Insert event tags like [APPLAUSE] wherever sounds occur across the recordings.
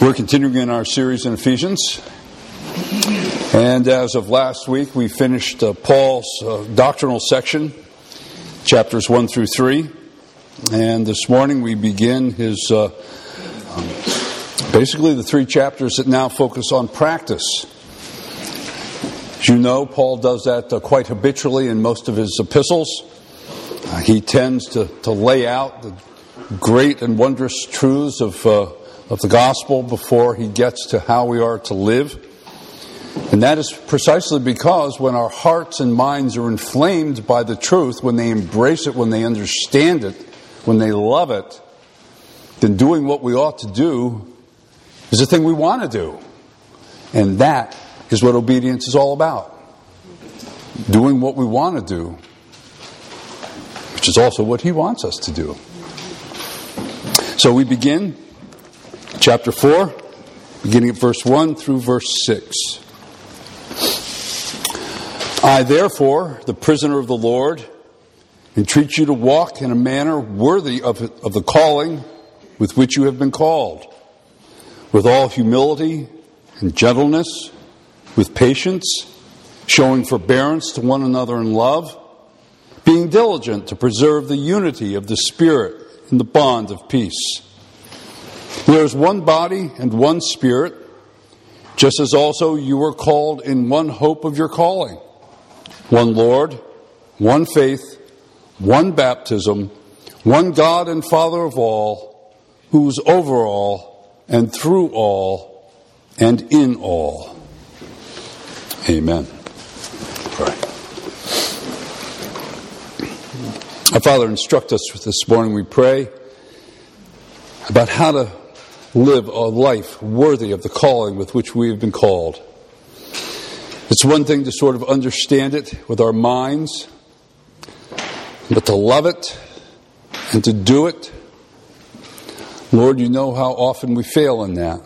We're continuing in our series in Ephesians. And as of last week, we finished uh, Paul's uh, doctrinal section, chapters 1 through 3. And this morning we begin his uh, um, basically the three chapters that now focus on practice. As you know, Paul does that uh, quite habitually in most of his epistles. Uh, he tends to, to lay out the great and wondrous truths of uh, of the gospel before he gets to how we are to live. And that is precisely because when our hearts and minds are inflamed by the truth, when they embrace it, when they understand it, when they love it, then doing what we ought to do is the thing we want to do. And that is what obedience is all about. Doing what we want to do, which is also what he wants us to do. So we begin chapter 4, beginning at verse 1 through verse 6. I, therefore, the prisoner of the Lord, entreat you to walk in a manner worthy of, of the calling with which you have been called, with all humility and gentleness, with patience, showing forbearance to one another in love, being diligent to preserve the unity of the Spirit in the bond of peace. There is one body and one spirit, just as also you were called in one hope of your calling one Lord, one faith, one baptism, one God and Father of all, who is over all and through all and in all. Amen. Our Father, instruct us this morning, we pray, about how to live a life worthy of the calling with which we have been called. It's one thing to sort of understand it with our minds, but to love it and to do it, Lord, you know how often we fail in that.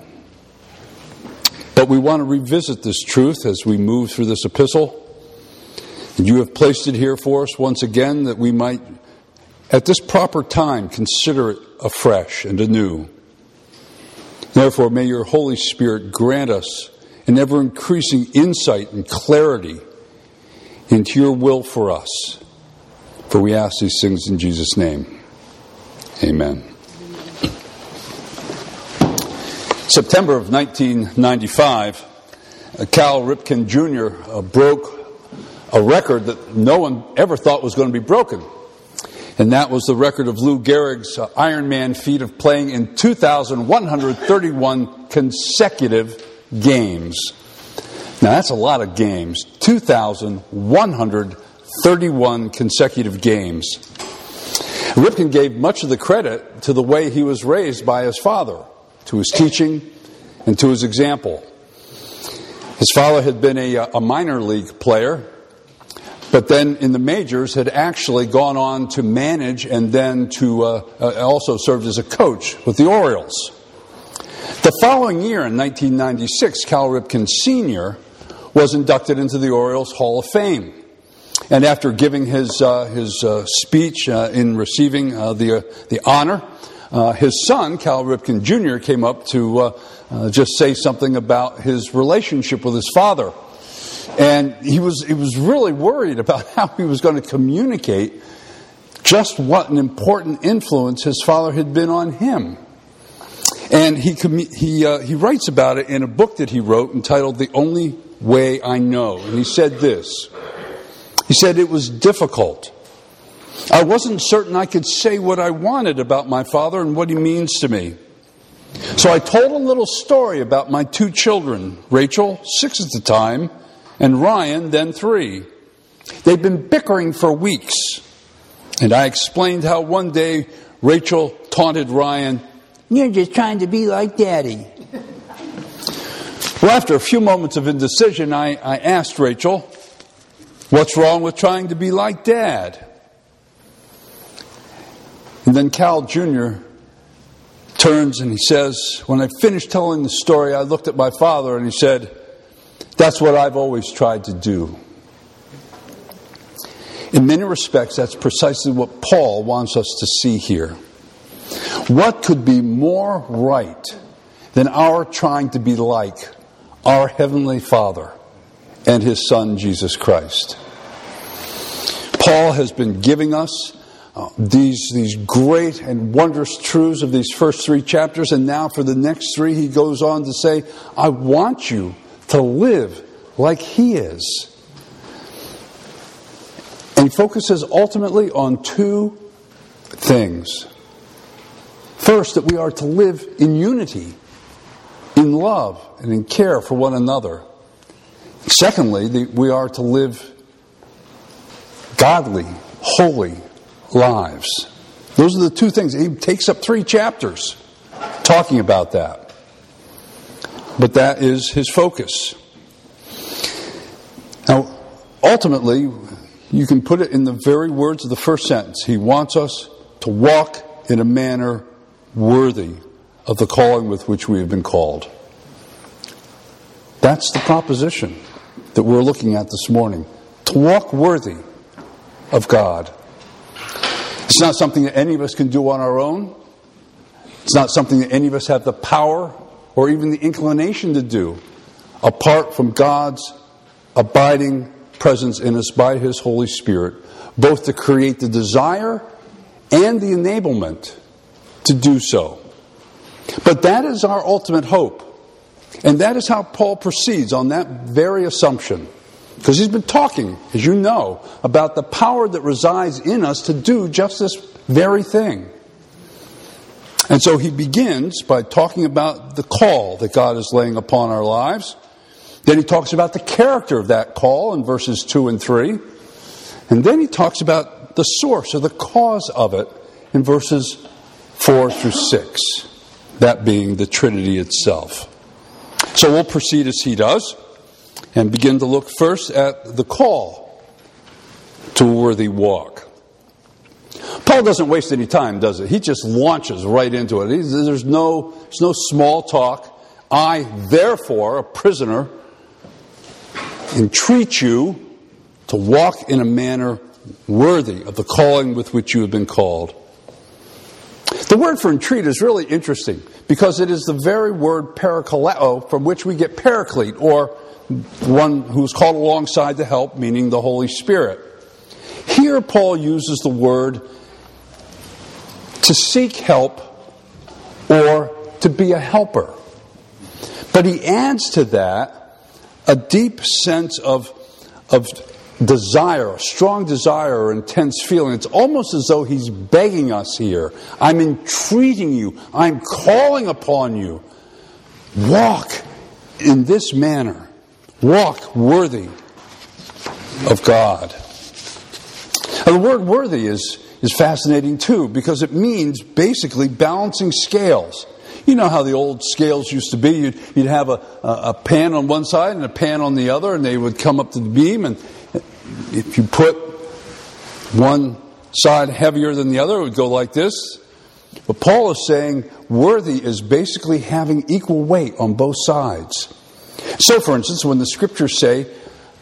But we want to revisit this truth as we move through this epistle. And you have placed it here for us once again that we might, at this proper time, consider it afresh and anew. Therefore, may your Holy Spirit grant us an ever increasing insight and clarity into your will for us. For we ask these things in Jesus' name. Amen. September of 1995, uh, Cal Ripken Jr. Uh, broke a record that no one ever thought was going to be broken and that was the record of Lou Gehrig's uh, Ironman feat of playing in 2,131 consecutive games. Now, that's a lot of games. 2,131 consecutive games. Ripken gave much of the credit to the way he was raised by his father, to his teaching, and to his example. His father had been a, a minor league player but then in the majors had actually gone on to manage and then to uh, uh, also served as a coach with the Orioles. The following year, in 1996, Cal Ripken Sr. was inducted into the Orioles Hall of Fame. And after giving his, uh, his uh, speech uh, in receiving uh, the, the honor, his son, Cal Ripken Jr., came up to just say something about his relationship with his father. And he was, he was really worried about [LAUGHS] how he was going to communicate just what an important influence his father had been on him. And he, he, uh, he writes about it in a book that he wrote entitled The Only Way I Know. And he said this He said, It was difficult. I wasn't certain I could say what I wanted about my father and what he means to me. So I told a little story about my two children, Rachel, six at the time, and Ryan, then three. They'd been bickering for weeks. And I explained how one day Rachel taunted Ryan, You're just trying to be like daddy. well, after a few moments of indecision, I, I asked Rachel, What's wrong with trying to be like dad? And then Cal Jr. turns and he says, When I finished telling the story, I looked at my father and he said, that's what I've always tried to do. In many respects, that's precisely what Paul wants us to see here. What could be more right than our trying to be like our Heavenly Father and His Son, Jesus Christ. Paul has been giving us uh, these, these great and wondrous truths of these first three chapters, and now for the next three, he goes on to say, I want you to live like He is. And he focuses ultimately on two things. First, that we are to live in unity, in love, and in care for one another. Secondly, that we are to live godly, holy lives. Those are the two things. He takes up three chapters talking about that. But that is his focus. Now, ultimately, you can put it in the very words of the first sentence. He wants us to walk in a manner worthy of the calling with which we have been called. That's the proposition that we're looking at this morning. To walk worthy of God. It's not something that any of us can do on our own. It's not something that any of us have the power or even the inclination to do apart from God's abiding presence in us by His Holy Spirit, both to create the desire and the enablement to do so. But that is our ultimate hope. And that is how Paul proceeds on that very assumption. Because he's been talking, as you know, about the power that resides in us to do just this very thing. And so he begins by talking about the call that God is laying upon our lives. Then he talks about the character of that call in verses 2 and 3. And then he talks about the source or the cause of it in verses 4 through 6, that being the Trinity itself. So we'll proceed as he does and begin to look first at the call to a worthy walk. Paul doesn't waste any time, does it? He just launches right into it. there's, no, there's no small talk. I, therefore, a prisoner, entreat you to walk in a manner worthy of the calling with which you have been called. The word for entreat is really interesting because it is the very word parakaleo oh, from which we get paraclete, or one who's called alongside to help, meaning the Holy Spirit. Here, Paul uses the word to seek help or to be a helper. But he adds to that a deep sense of, of desire, a strong desire or intense feeling. It's almost as though he's begging us here. I'm entreating you. I'm calling upon you. Walk in this manner. Walk worthy of God. And the word worthy is, is fascinating too because it means basically balancing scales. You know how the old scales used to be. You'd, you'd have a, a, a pan on one side and a pan on the other, and they would come up to the beam, and if you put one side heavier than the other, it would go like this. But Paul is saying worthy is basically having equal weight on both sides. So, for instance, when the scriptures say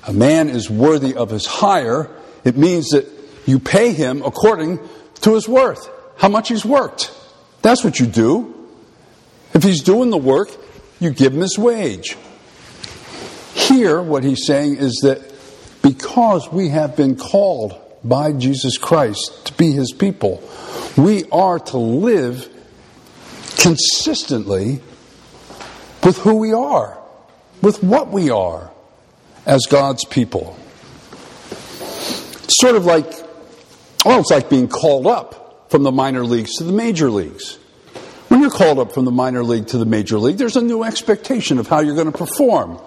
a man is worthy of his hire, it means that you pay him according to his worth, how much he's worked. That's what you do. If he's doing the work, you give him his wage. Here, what he's saying is that because we have been called by Jesus Christ to be his people, we are to live consistently with who we are, with what we are as God's people. Sort of like, well, it's like being called up from the minor leagues to the major leagues. When you're called up from the minor league to the major league, there's a new expectation of how you're going to perform.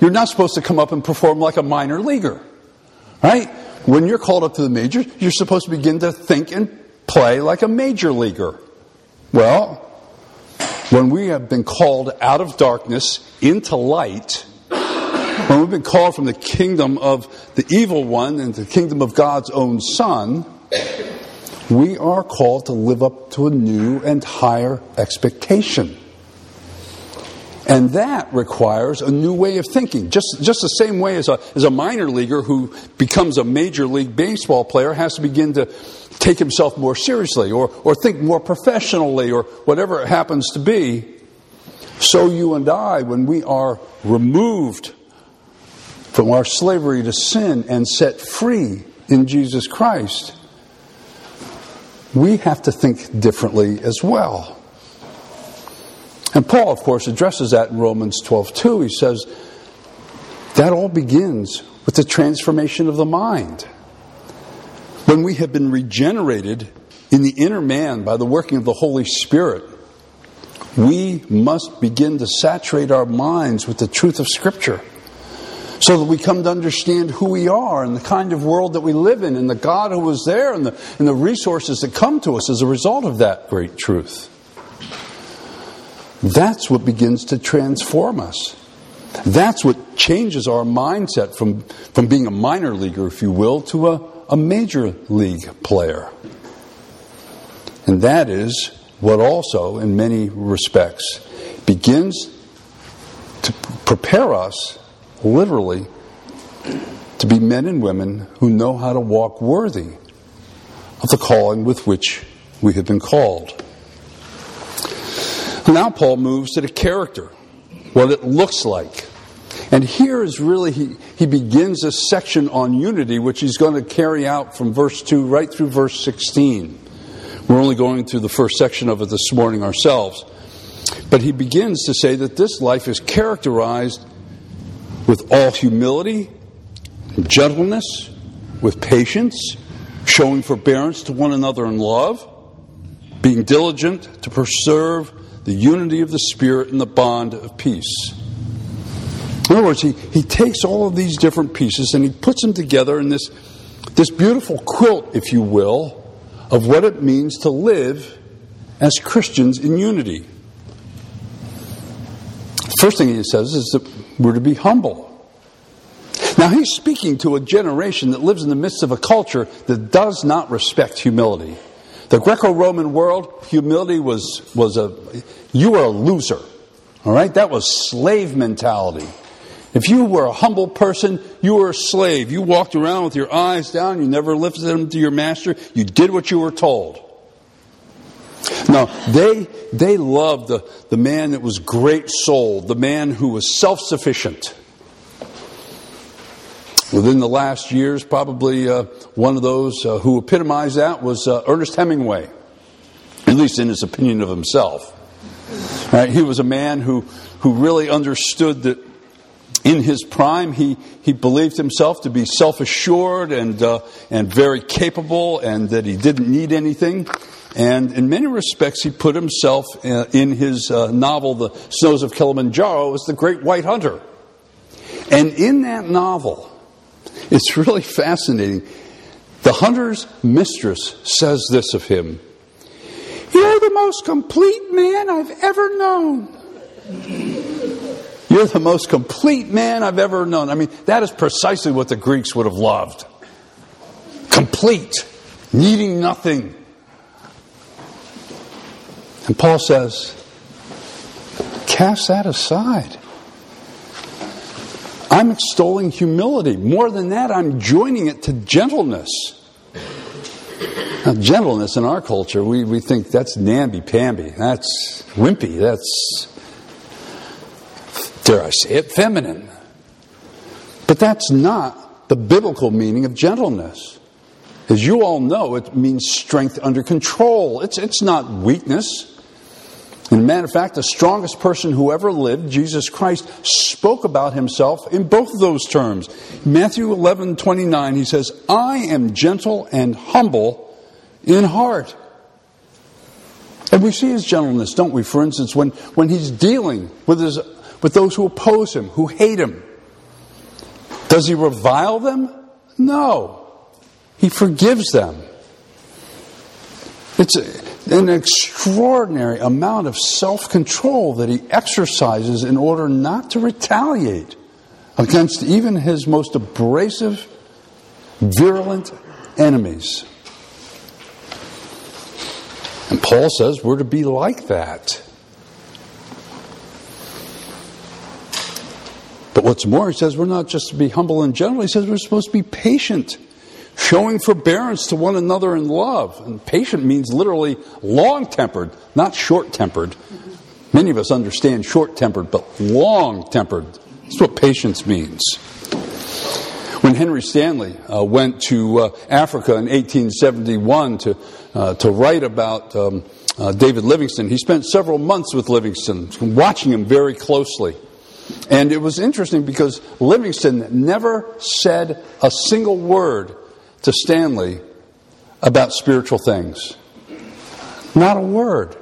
You're not supposed to come up and perform like a minor leaguer. Right? When you're called up to the majors, you're supposed to begin to think and play like a major leaguer. Well, when we have been called out of darkness into light, when we've been called from the kingdom of the evil one into the kingdom of God's own Son, we are called to live up to a new and higher expectation. And that requires a new way of thinking. Just, just the same way as a, as a minor leaguer who becomes a major league baseball player has to begin to take himself more seriously or, or think more professionally or whatever it happens to be. So you and I, when we are removed from our slavery to sin and set free in Jesus Christ, we have to think differently as well. And Paul, of course, addresses that in Romans 12 2. He says that all begins with the transformation of the mind. When we have been regenerated in the inner man by the working of the Holy Spirit, we must begin to saturate our minds with the truth of Scripture so that we come to understand who we are and the kind of world that we live in and the God who was there and the, and the resources that come to us as a result of that great truth. That's what begins to transform us. That's what changes our mindset from, from being a minor leaguer, if you will, to a, a major league player. And that is what also, in many respects, begins to prepare us, literally, to be men and women who know how to walk worthy of the calling with which we have been called. Now, Paul moves to the character, what it looks like. And here is really, he, he begins a section on unity, which he's going to carry out from verse 2 right through verse 16. We're only going through the first section of it this morning ourselves. But he begins to say that this life is characterized with all humility, gentleness, with patience, showing forbearance to one another in love, being diligent to preserve the unity of the Spirit and the bond of peace. In other words, he, he takes all of these different pieces and he puts them together in this, this beautiful quilt, if you will, of what it means to live as Christians in unity. First thing he says is that we're to be humble. Now, he's speaking to a generation that lives in the midst of a culture that does not respect humility. The Greco Roman world, humility was, was a, you were a loser. All right? That was slave mentality. If you were a humble person, you were a slave. You walked around with your eyes down, you never lifted them to your master, you did what you were told. No, they, they loved the, the man that was great souled, the man who was self sufficient. Within the last years, probably uh, one of those uh, who epitomized that was uh, Ernest Hemingway, at least in his opinion of himself. Right? He was a man who, who really understood that in his prime, he, he believed himself to be self assured and, uh, and very capable and that he didn't need anything. And in many respects, he put himself uh, in his uh, novel, The Snows of Kilimanjaro, as the great white hunter. And in that novel, it's really fascinating. The hunter's mistress says this of him You're the most complete man I've ever known. You're the most complete man I've ever known. I mean, that is precisely what the Greeks would have loved. Complete, needing nothing. And Paul says, cast that aside. I'm extolling humility. More than that, I'm joining it to gentleness. Now, gentleness in our culture, we, we think that's namby pamby, that's wimpy, that's dare I say it, feminine. But that's not the biblical meaning of gentleness. As you all know, it means strength under control. It's, it's not weakness. And a matter of fact, the strongest person who ever lived, Jesus Christ, spoke about himself in both of those terms. Matthew 11, 29, he says, I am gentle and humble in heart. And we see his gentleness, don't we? For instance, when, when he's dealing with his with those who oppose him, who hate him. Does he revile them? No. He forgives them. It's an extraordinary amount of self control that he exercises in order not to retaliate against even his most abrasive, virulent enemies. And Paul says we're to be like that. What's more, he says we're not just to be humble and gentle, he says we're supposed to be patient, showing forbearance to one another in love. And patient means literally long tempered, not short tempered. Many of us understand short tempered, but long tempered. That's what patience means. When Henry Stanley uh, went to uh, Africa in 1871 to, uh, to write about um, uh, David Livingstone, he spent several months with Livingstone, watching him very closely. And it was interesting because Livingstone never said a single word to Stanley about spiritual things. Not a word.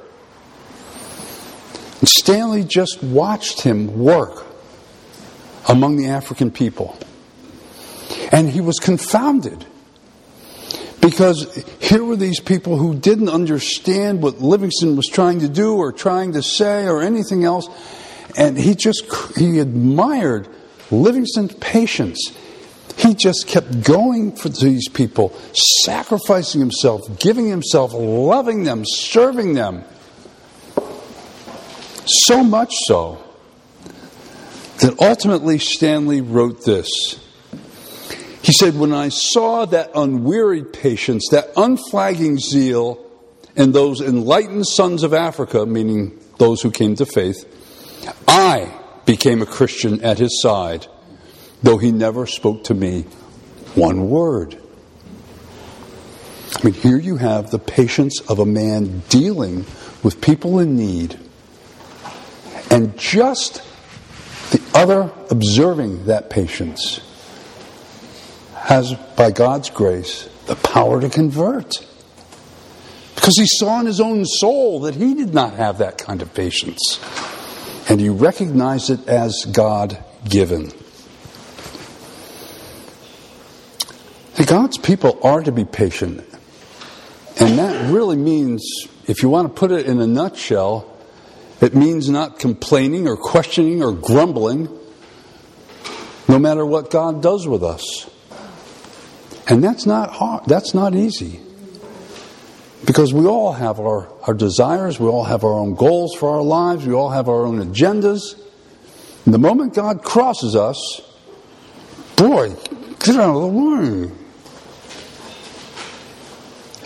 And Stanley just watched him work among the African people. And he was confounded. Because here were these people who didn't understand what Livingstone was trying to do or trying to say or anything else. And he just, he admired Livingstone's patience. He just kept going for these people, sacrificing himself, giving himself, loving them, serving them. So much so that ultimately Stanley wrote this. He said, When I saw that unwearied patience, that unflagging zeal in those enlightened sons of Africa, meaning those who came to faith, I became a Christian at his side, though he never spoke to me one word. I mean, here you have the patience of a man dealing with people in need, and just the other observing that patience has, by God's grace, the power to convert. Because he saw in his own soul that he did not have that kind of patience. And you recognize it as God given. God's people are to be patient. And that really means, if you want to put it in a nutshell, it means not complaining or questioning or grumbling, no matter what God does with us. And that's not hard, that's not easy. Because we all have our, our desires, we all have our own goals for our lives, we all have our own agendas. And the moment God crosses us, boy, get out of the way.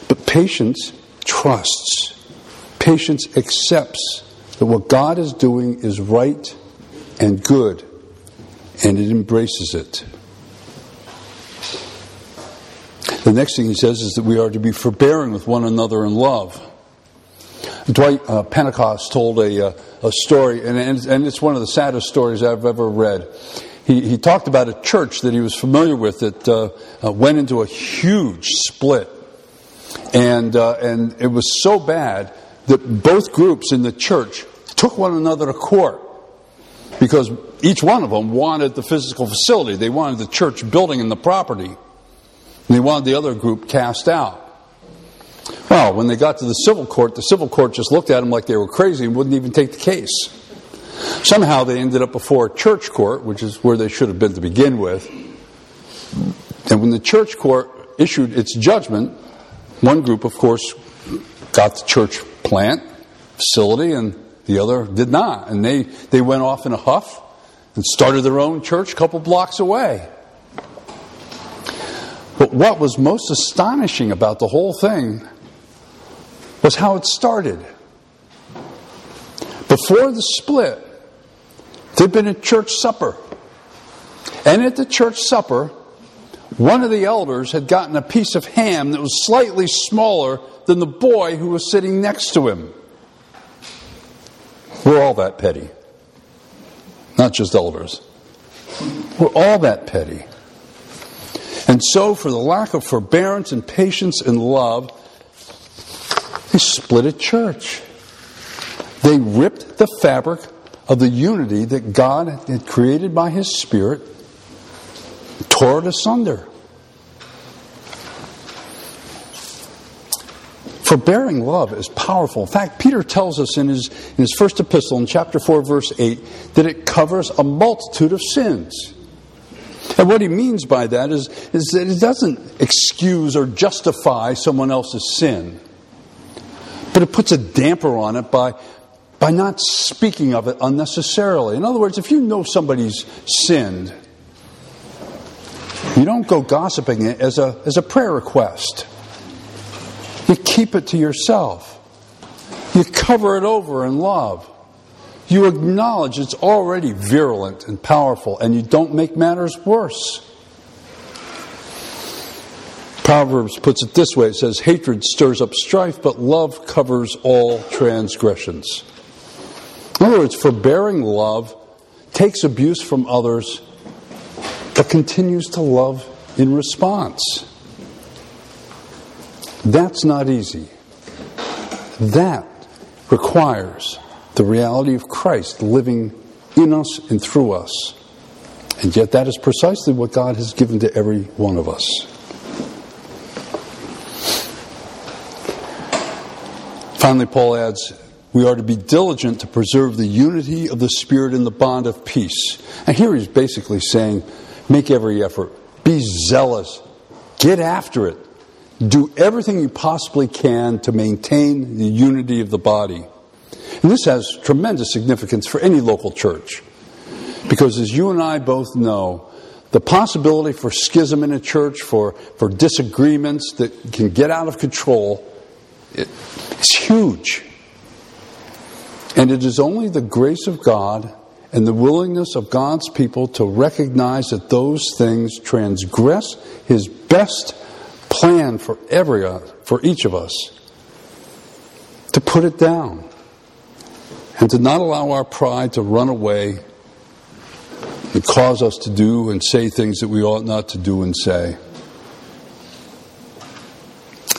But patience trusts. Patience accepts that what God is doing is right and good, and it embraces it. The next thing he says is that we are to be forbearing with one another in love. Dwight uh, Pentecost told a, uh, a story, and, and, it's one of the saddest stories I've ever read. He, he talked about a church that he was familiar with that uh, uh went into a huge split. And, uh, and it was so bad that both groups in the church took one another to court because each one of them wanted the physical facility. They wanted the church building and the property. And they wanted the other group cast out. Well, when they got to the civil court, the civil court just looked at them like they were crazy and wouldn't even take the case. Somehow they ended up before a church court, which is where they should have been to begin with. And when the church court issued its judgment, one group, of course, got the church plant, facility, and the other did not. And they, they went off in a huff and started their own church a couple blocks away. But what was most astonishing about the whole thing was how it started. Before the split, there'd been a church supper. And at the church supper, one of the elders had gotten a piece of ham that was slightly smaller than the boy who was sitting next to him. We're all that petty. Not just elders. We're all that petty. And so, for the lack of forbearance and patience and love, they split a church. They ripped the fabric of the unity that God had created by His Spirit, tore it asunder. Forbearing love is powerful. In fact, Peter tells us in his, in his first epistle, in chapter 4, verse 8, that it covers a multitude of sins. And what he means by that is, is that it doesn't excuse or justify someone else's sin, but it puts a damper on it by, by not speaking of it unnecessarily. In other words, if you know somebody's sinned, you don't go gossiping it as a, as a prayer request. You keep it to yourself. You cover it over in love. You acknowledge it's already virulent and powerful, and you don't make matters worse. Proverbs puts it this way it says, Hatred stirs up strife, but love covers all transgressions. In other words, forbearing love takes abuse from others, but continues to love in response. That's not easy. That requires the reality of Christ living in us and through us. And yet, that is precisely what God has given to every one of us. Finally, Paul adds, we are to be diligent to preserve the unity of the Spirit in the bond of peace. And here he's basically saying, make every effort, be zealous, get after it, do everything you possibly can to maintain the unity of the body. And this has tremendous significance for any local church. Because as you and I both know, the possibility for schism in a church, for, for disagreements that can get out of control, it, it's huge. And it is only the grace of God and the willingness of God's people to recognize that those things transgress His best plan for every uh, for each of us to put it down and to not allow our pride to run away and cause us to do and say things that we ought not to do and say.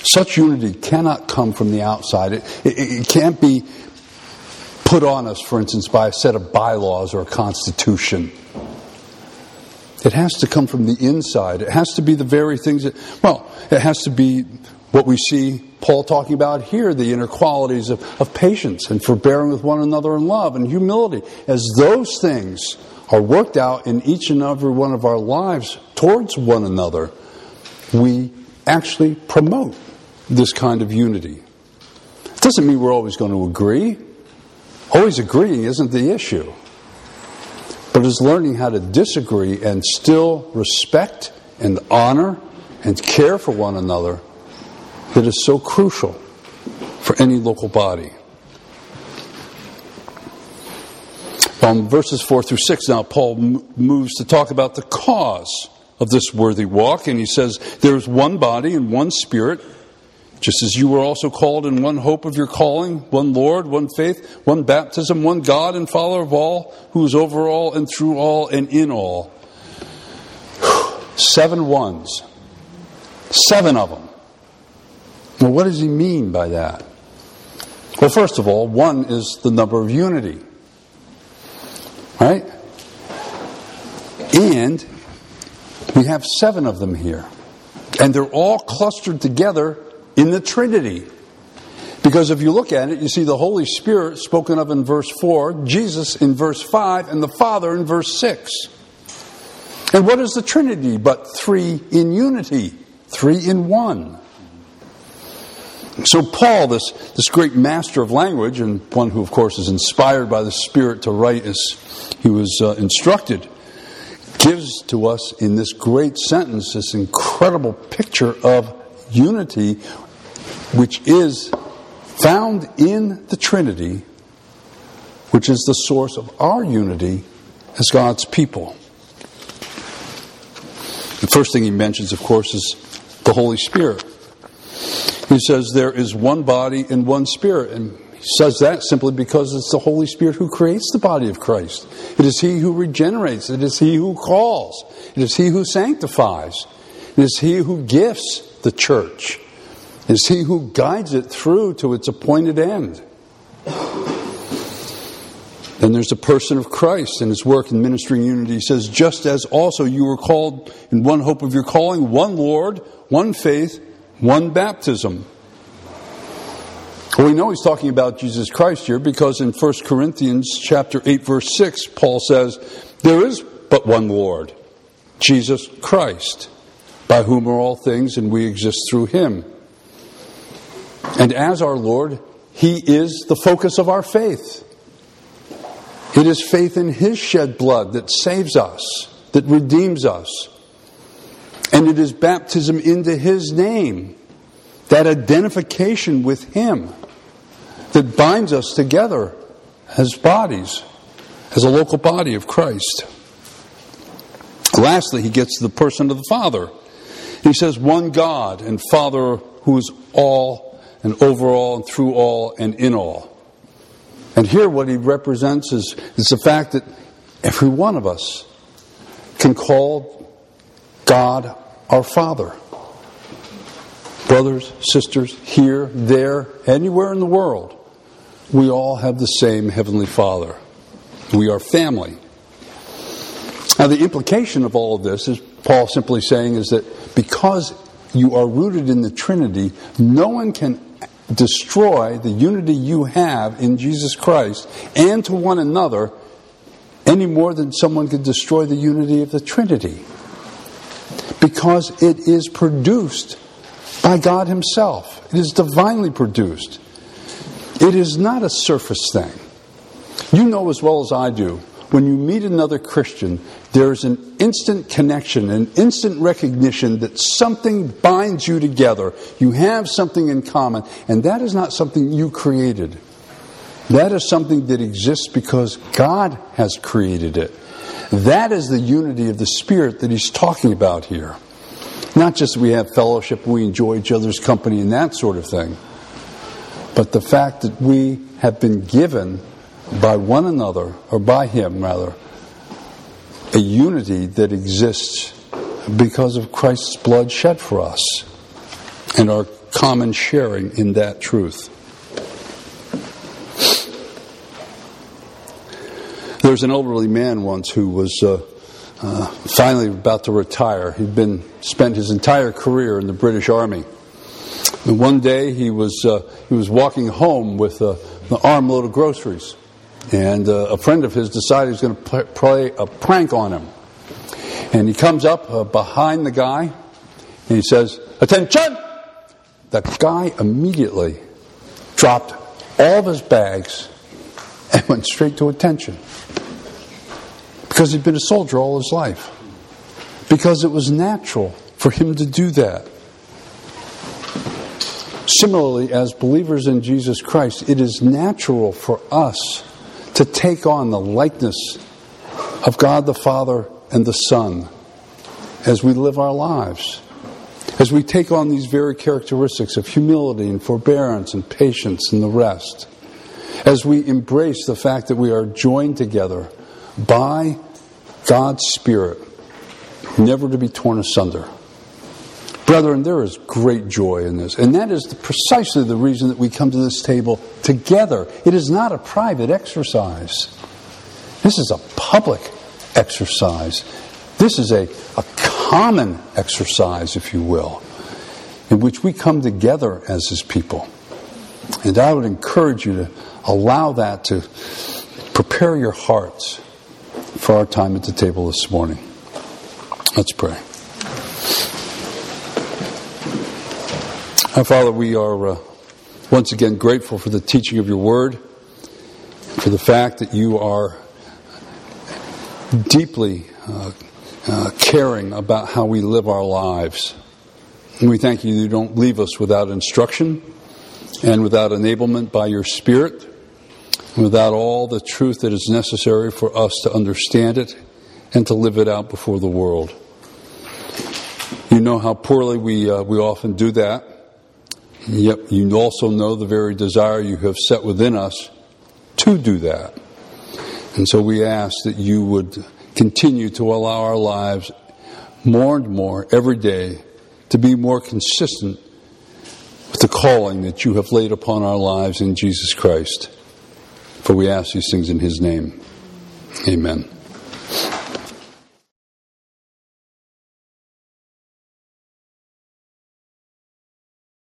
Such unity cannot come from the outside. It, it, it, can't be put on us, for instance, by a set of bylaws or a constitution. It has to come from the inside. It has to be the very things that, well, it has to be what we see Paul talking about here the inner qualities of, of patience and forbearing with one another in love and humility. As those things are worked out in each and every one of our lives towards one another, we actually promote this kind of unity. It doesn't mean we're always going to agree. Always agreeing isn't the issue. But it's learning how to disagree and still respect and honor and care for one another that is so crucial for any local body. Um, verses 4 through 6 now, Paul m- moves to talk about the cause of this worthy walk, and he says, There is one body and one spirit, just as you were also called in one hope of your calling, one Lord, one faith, one baptism, one God and Father of all, who is over all and through all and in all. [SIGHS] Seven ones. Seven of them. Well, what does he mean by that? Well, first of all, one is the number of unity. Right? And we have seven of them here. And they're all clustered together in the Trinity. Because if you look at it, you see the Holy Spirit spoken of in verse 4, Jesus in verse 5, and the Father in verse 6. And what is the Trinity but three in unity, three in one? So, Paul, this, this great master of language, and one who, of course, is inspired by the Spirit to write as he was uh, instructed, gives to us in this great sentence this incredible picture of unity, which is found in the Trinity, which is the source of our unity as God's people. The first thing he mentions, of course, is the Holy Spirit. He says there is one body and one spirit. And he says that simply because it's the Holy Spirit who creates the body of Christ. It is He who regenerates. It is He who calls. It is He who sanctifies. It is He who gifts the church. It is He who guides it through to its appointed end. Then there's the person of Christ and his work in ministering unity. He says, just as also you were called in one hope of your calling, one Lord, one faith, one baptism. We know he's talking about Jesus Christ here because in 1 Corinthians chapter 8 verse 6 Paul says there is but one Lord, Jesus Christ, by whom are all things and we exist through him. And as our Lord, he is the focus of our faith. It is faith in his shed blood that saves us, that redeems us. And it is baptism into His name, that identification with Him, that binds us together as bodies, as a local body of Christ. Lastly, he gets to the person of the Father. He says, One God and Father who is all and over all and through all and in all. And here, what he represents is, is the fact that every one of us can call God our Father. Brothers, sisters, here, there, anywhere in the world, we all have the same Heavenly Father. We are family. Now, the implication of all of this is Paul simply saying is that because you are rooted in the Trinity, no one can destroy the unity you have in Jesus Christ and to one another any more than someone could destroy the unity of the Trinity. Because it is produced by God Himself, it is divinely produced. It is not a surface thing. You know as well as I do when you meet another Christian, there's an instant connection, an instant recognition that something binds you together. You have something in common, and that is not something you created. That is something that exists because God has created it. That is the unity of the Spirit that He's talking about here. Not just we have fellowship, we enjoy each other's company, and that sort of thing, but the fact that we have been given by one another, or by Him rather, a unity that exists because of Christ's blood shed for us and our common sharing in that truth. There was an elderly man once who was uh, uh, finally about to retire. He'd been spent his entire career in the British Army. And one day he was uh, he was walking home with an armload of groceries, and uh, a friend of his decided he was going to play a prank on him. And he comes up uh, behind the guy and he says, Attention! The guy immediately dropped all of his bags and went straight to attention. Because he'd been a soldier all his life. Because it was natural for him to do that. Similarly, as believers in Jesus Christ, it is natural for us to take on the likeness of God the Father and the Son as we live our lives. As we take on these very characteristics of humility and forbearance and patience and the rest. As we embrace the fact that we are joined together by God's Spirit, never to be torn asunder. Brethren, there is great joy in this. And that is the, precisely the reason that we come to this table together. It is not a private exercise, this is a public exercise. This is a, a common exercise, if you will, in which we come together as His people. And I would encourage you to allow that to prepare your hearts for our time at the table this morning. Let's pray. Our Father, we are uh, once again grateful for the teaching of your word, for the fact that you are deeply uh, uh, caring about how we live our lives. And we thank you you don't leave us without instruction and without enablement by your Spirit, without all the truth that is necessary for us to understand it and to live it out before the world. You know how poorly we, uh, we often do that. Yep, you also know the very desire you have set within us to do that. And so we ask that you would continue to allow our lives more and more every day to be more consistent with the calling that you have laid upon our lives in Jesus Christ. For we ask these things in His name. Amen.